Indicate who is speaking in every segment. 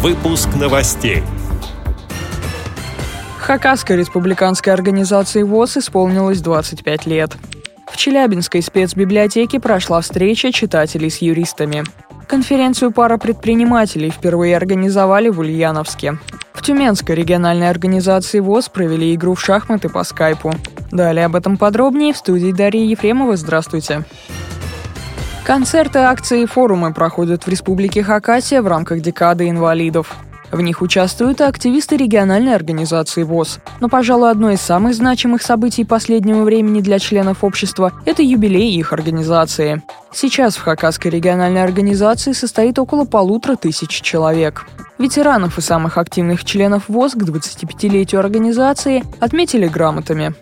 Speaker 1: Выпуск новостей.
Speaker 2: Хакасской республиканской организации ВОЗ исполнилось 25 лет. В Челябинской спецбиблиотеке прошла встреча читателей с юристами. Конференцию пара предпринимателей впервые организовали в Ульяновске. В Тюменской региональной организации ВОЗ провели игру в шахматы по скайпу. Далее об этом подробнее в студии Дарьи Ефремова. Здравствуйте. Концерты, акции и форумы проходят в Республике Хакасия в рамках декады инвалидов. В них участвуют и активисты региональной организации ВОЗ. Но, пожалуй, одно из самых значимых событий последнего времени для членов общества – это юбилей их организации. Сейчас в Хакасской региональной организации состоит около полутора тысяч человек. Ветеранов и самых активных членов ВОЗ к 25-летию организации отметили грамотами.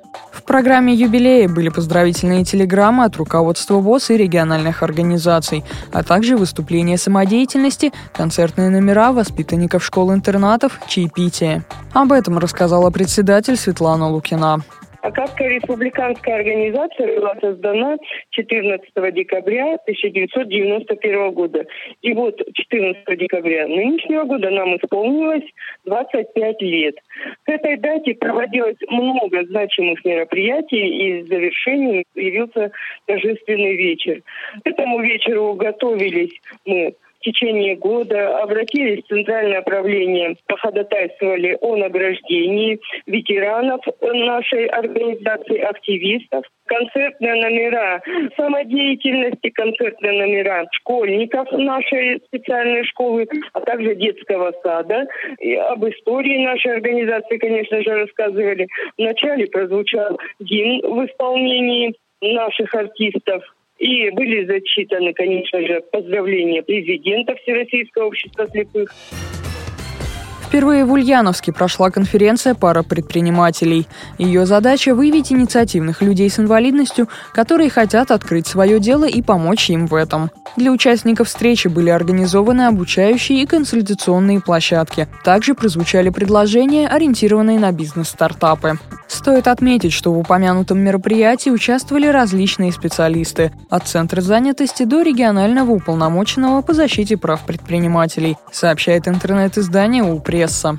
Speaker 2: Программе юбилея были поздравительные телеграммы от руководства ВОЗ и региональных организаций, а также выступления самодеятельности, концертные номера воспитанников школ-интернатов, чаепитие. Об этом рассказала председатель Светлана Лукина.
Speaker 3: Акадская республиканская организация была создана 14 декабря 1991 года. И вот 14 декабря нынешнего года нам исполнилось 25 лет. К этой дате проводилось много значимых мероприятий, и завершением явился торжественный вечер. К этому вечеру готовились мы течение года обратились в Центральное правление, походатайствовали о награждении ветеранов нашей организации, активистов, концертные номера самодеятельности, концертные номера школьников нашей специальной школы, а также детского сада. И об истории нашей организации, конечно же, рассказывали. Вначале прозвучал гимн в исполнении наших артистов. И были зачитаны, конечно же, поздравления президента Всероссийского общества слепых.
Speaker 2: Впервые в Ульяновске прошла конференция пара предпринимателей. Ее задача – выявить инициативных людей с инвалидностью, которые хотят открыть свое дело и помочь им в этом. Для участников встречи были организованы обучающие и консультационные площадки. Также прозвучали предложения, ориентированные на бизнес-стартапы. Стоит отметить, что в упомянутом мероприятии участвовали различные специалисты – от Центра занятости до регионального уполномоченного по защите прав предпринимателей, сообщает интернет-издание «Упресса».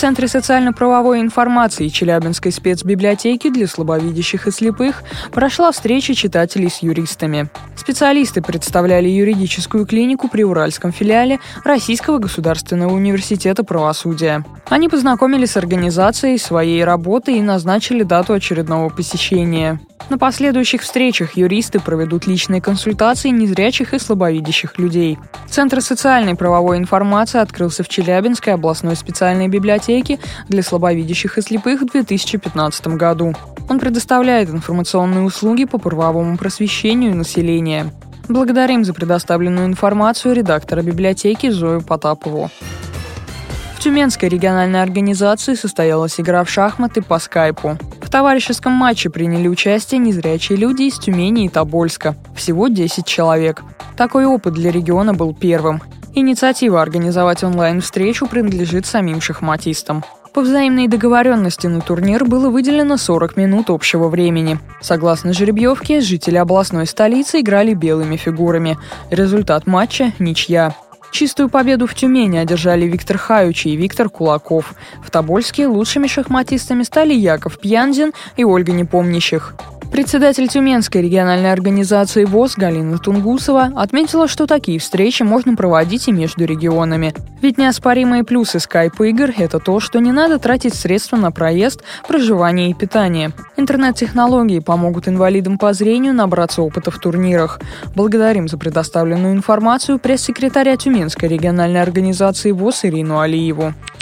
Speaker 2: Центре социально-правовой информации Челябинской спецбиблиотеки для слабовидящих и слепых прошла встреча читателей с юристами. Специалисты представляли юридическую клинику при Уральском филиале Российского государственного университета правосудия. Они познакомились с организацией своей работы и назначили дату очередного посещения. На последующих встречах юристы проведут личные консультации незрячих и слабовидящих людей. Центр социальной правовой информации открылся в Челябинской областной специальной библиотеке для слабовидящих и слепых в 2015 году. Он предоставляет информационные услуги по правовому просвещению населения. Благодарим за предоставленную информацию редактора библиотеки Зою Потапову. В Тюменской региональной организации состоялась игра в шахматы по скайпу. В товарищеском матче приняли участие незрячие люди из Тюмени и Тобольска. Всего 10 человек. Такой опыт для региона был первым. Инициатива организовать онлайн-встречу принадлежит самим шахматистам. По взаимной договоренности на турнир было выделено 40 минут общего времени. Согласно жеребьевке, жители областной столицы играли белыми фигурами. Результат матча – ничья. Чистую победу в Тюмени одержали Виктор Хаючи и Виктор Кулаков. В Тобольске лучшими шахматистами стали Яков Пьянзин и Ольга Непомнящих. Председатель Тюменской региональной организации ВОЗ Галина Тунгусова отметила, что такие встречи можно проводить и между регионами. Ведь неоспоримые плюсы скайп-игр – это то, что не надо тратить средства на проезд, проживание и питание. Интернет-технологии помогут инвалидам по зрению набраться опыта в турнирах. Благодарим за предоставленную информацию пресс-секретаря Тюменской региональной организации ВОЗ Ирину Алиеву.